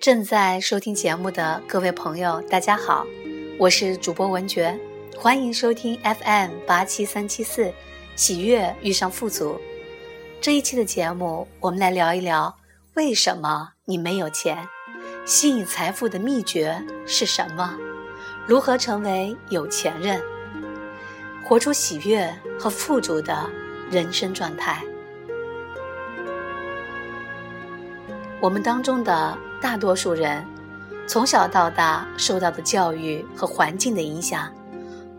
正在收听节目的各位朋友，大家好，我是主播文觉，欢迎收听 FM 八七三七四，喜悦遇上富足。这一期的节目，我们来聊一聊为什么你没有钱，吸引财富的秘诀是什么？如何成为有钱人，活出喜悦和富足的人生状态？我们当中的大多数人，从小到大受到的教育和环境的影响，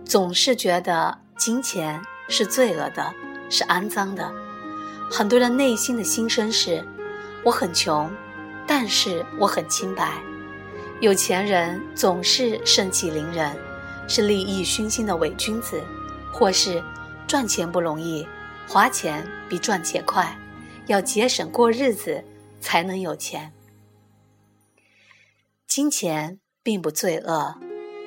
总是觉得金钱是罪恶的，是肮脏的。很多人内心的心声是：我很穷，但是我很清白。有钱人总是盛气凌人，是利益熏心的伪君子，或是赚钱不容易，花钱比赚钱快，要节省过日子。才能有钱。金钱并不罪恶，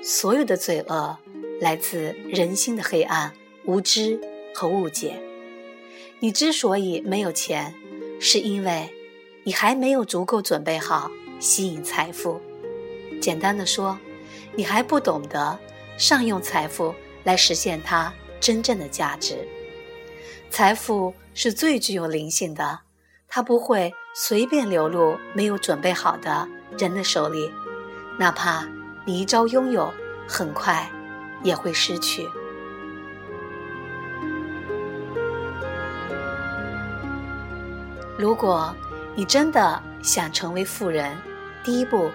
所有的罪恶来自人心的黑暗、无知和误解。你之所以没有钱，是因为你还没有足够准备好吸引财富。简单的说，你还不懂得善用财富来实现它真正的价值。财富是最具有灵性的。它不会随便流入没有准备好的人的手里，哪怕你一朝拥有，很快也会失去。如果你真的想成为富人，第一步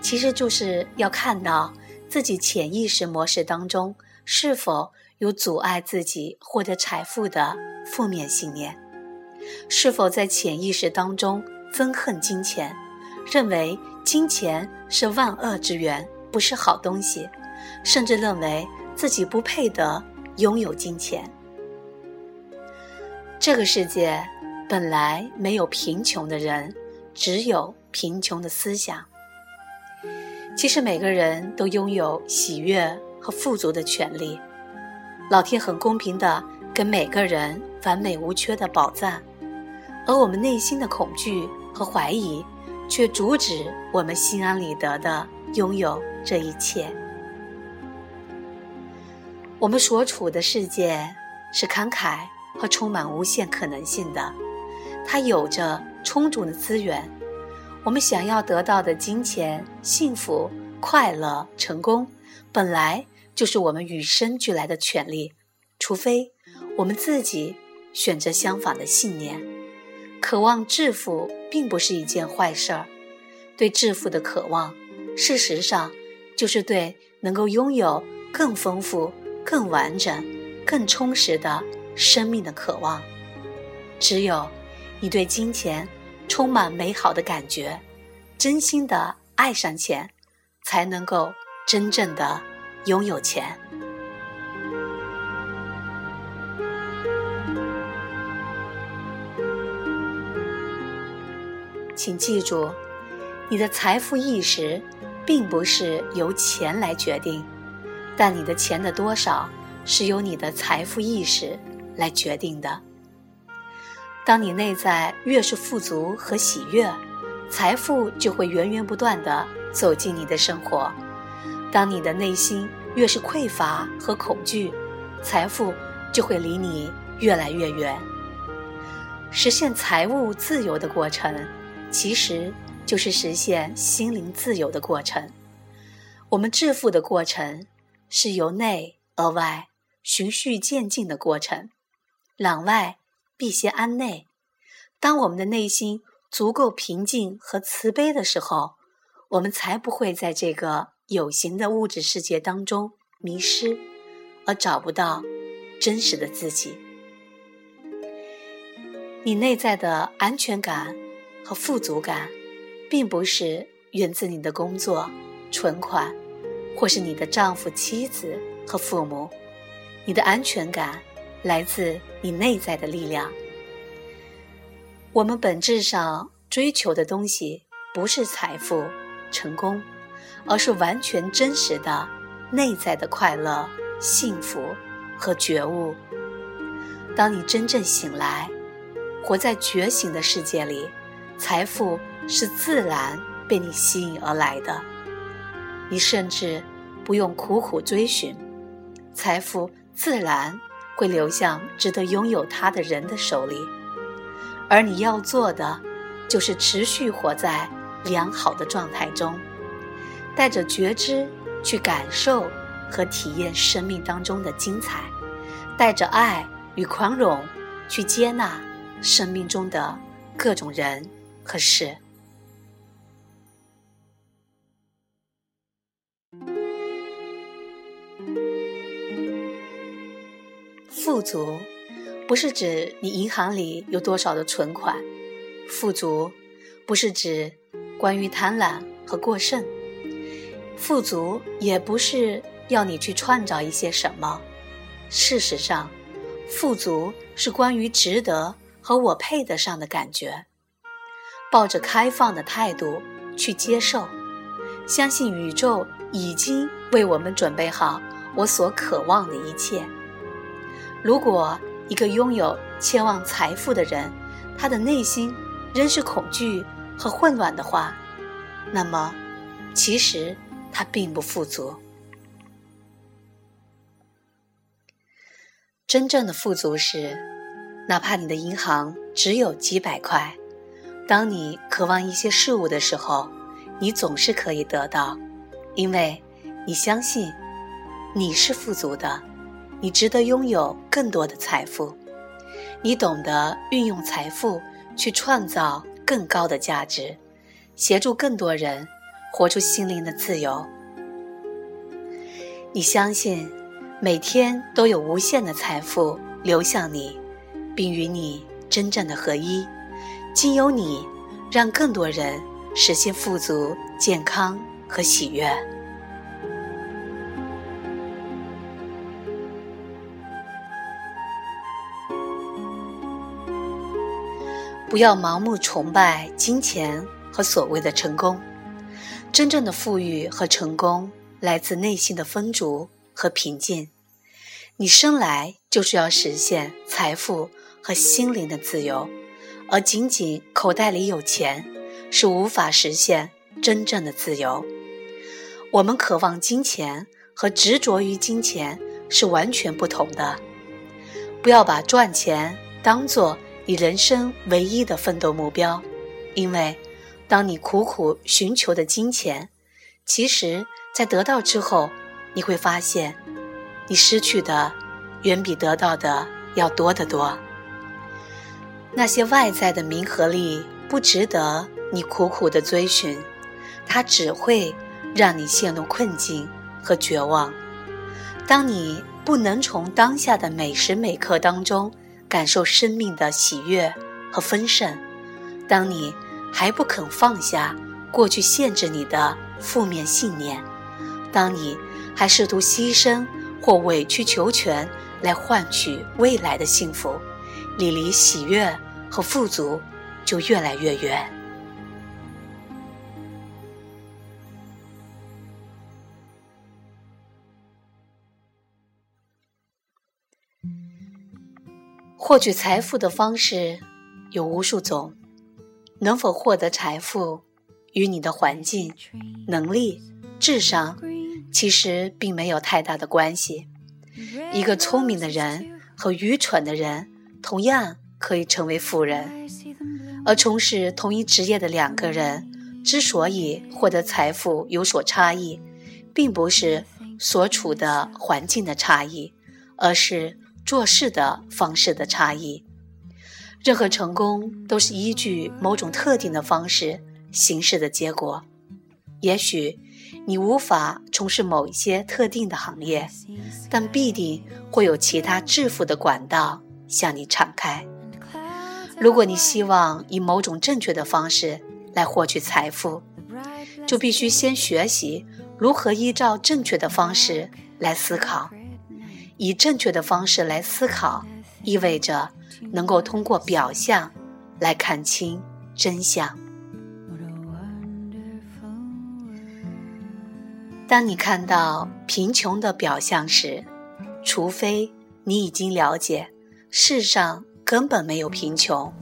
其实就是要看到自己潜意识模式当中是否有阻碍自己获得财富的负面信念。是否在潜意识当中憎恨金钱，认为金钱是万恶之源，不是好东西，甚至认为自己不配得拥有金钱？这个世界本来没有贫穷的人，只有贫穷的思想。其实每个人都拥有喜悦和富足的权利，老天很公平的给每个人完美无缺的宝藏。而我们内心的恐惧和怀疑，却阻止我们心安理得的拥有这一切。我们所处的世界是慷慨和充满无限可能性的，它有着充足的资源。我们想要得到的金钱、幸福、快乐、成功，本来就是我们与生俱来的权利，除非我们自己选择相反的信念。渴望致富并不是一件坏事儿，对致富的渴望，事实上就是对能够拥有更丰富、更完整、更充实的生命的渴望。只有你对金钱充满美好的感觉，真心的爱上钱，才能够真正的拥有钱。请记住，你的财富意识并不是由钱来决定，但你的钱的多少是由你的财富意识来决定的。当你内在越是富足和喜悦，财富就会源源不断的走进你的生活；当你的内心越是匮乏和恐惧，财富就会离你越来越远。实现财务自由的过程。其实就是实现心灵自由的过程。我们致富的过程是由内而外循序渐进的过程，攘外必先安内。当我们的内心足够平静和慈悲的时候，我们才不会在这个有形的物质世界当中迷失，而找不到真实的自己。你内在的安全感。和富足感，并不是源自你的工作、存款，或是你的丈夫、妻子和父母。你的安全感来自你内在的力量。我们本质上追求的东西，不是财富、成功，而是完全真实的内在的快乐、幸福和觉悟。当你真正醒来，活在觉醒的世界里，财富是自然被你吸引而来的。你甚至不用苦苦追寻，财富自然会流向值得拥有它的人的手里。而你要做的，就是持续活在良好的状态中，带着觉知去感受和体验生命当中的精彩，带着爱与宽容去接纳生命中的各种人和事。富足。不是指你银行里有多少的存款，富足不是指关于贪婪和过剩，富足也不是要你去创造一些什么。事实上，富足是关于值得和我配得上的感觉。抱着开放的态度去接受，相信宇宙已经为我们准备好我所渴望的一切。如果。一个拥有千万财富的人，他的内心仍是恐惧和混乱的话，那么，其实他并不富足。真正的富足是，哪怕你的银行只有几百块，当你渴望一些事物的时候，你总是可以得到，因为你相信你是富足的。你值得拥有更多的财富，你懂得运用财富去创造更高的价值，协助更多人活出心灵的自由。你相信每天都有无限的财富流向你，并与你真正的合一。经由你，让更多人实现富足、健康和喜悦。不要盲目崇拜金钱和所谓的成功，真正的富裕和成功来自内心的丰足和平静。你生来就是要实现财富和心灵的自由，而仅仅口袋里有钱是无法实现真正的自由。我们渴望金钱和执着于金钱是完全不同的。不要把赚钱当做。你人生唯一的奋斗目标，因为当你苦苦寻求的金钱，其实，在得到之后，你会发现，你失去的远比得到的要多得多。那些外在的名和利不值得你苦苦的追寻，它只会让你陷入困境和绝望。当你不能从当下的每时每刻当中，感受生命的喜悦和丰盛。当你还不肯放下过去限制你的负面信念，当你还试图牺牲或委曲求全来换取未来的幸福，你离喜悦和富足就越来越远。获取财富的方式有无数种，能否获得财富与你的环境、能力、智商其实并没有太大的关系。一个聪明的人和愚蠢的人同样可以成为富人，而从事同一职业的两个人之所以获得财富有所差异，并不是所处的环境的差异，而是。做事的方式的差异，任何成功都是依据某种特定的方式行事的结果。也许你无法从事某一些特定的行业，但必定会有其他致富的管道向你敞开。如果你希望以某种正确的方式来获取财富，就必须先学习如何依照正确的方式来思考。以正确的方式来思考，意味着能够通过表象来看清真相。当你看到贫穷的表象时，除非你已经了解，世上根本没有贫穷，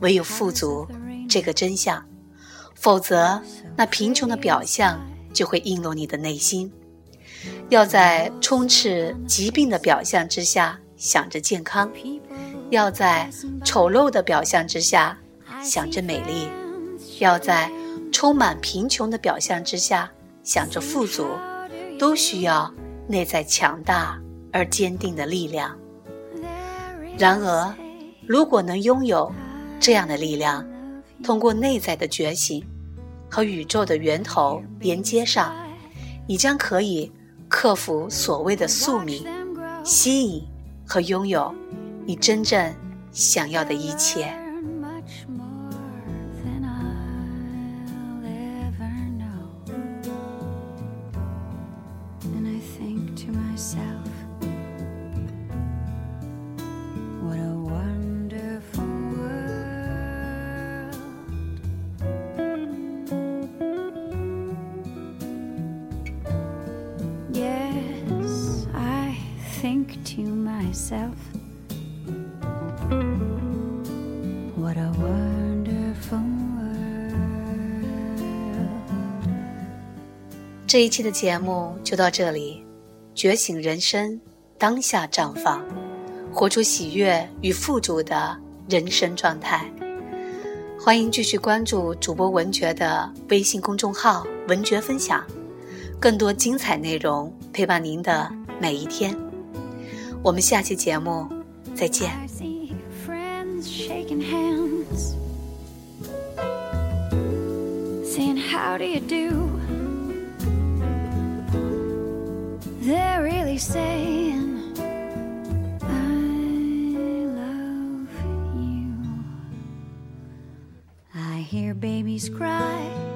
唯有富足这个真相。否则，那贫穷的表象就会映入你的内心。要在充斥疾病的表象之下想着健康，要在丑陋的表象之下想着美丽，要在充满贫穷的表象之下想着富足，都需要内在强大而坚定的力量。然而，如果能拥有这样的力量，通过内在的觉醒和宇宙的源头连接上，你将可以。克服所谓的宿命，吸引和拥有你真正想要的一切。这一期的节目就到这里，觉醒人生，当下绽放，活出喜悦与富足的人生状态。欢迎继续关注主播文觉的微信公众号“文觉分享”，更多精彩内容陪伴您的每一天。我们下期节目再见。How do you do? Saying I love you. I hear babies cry.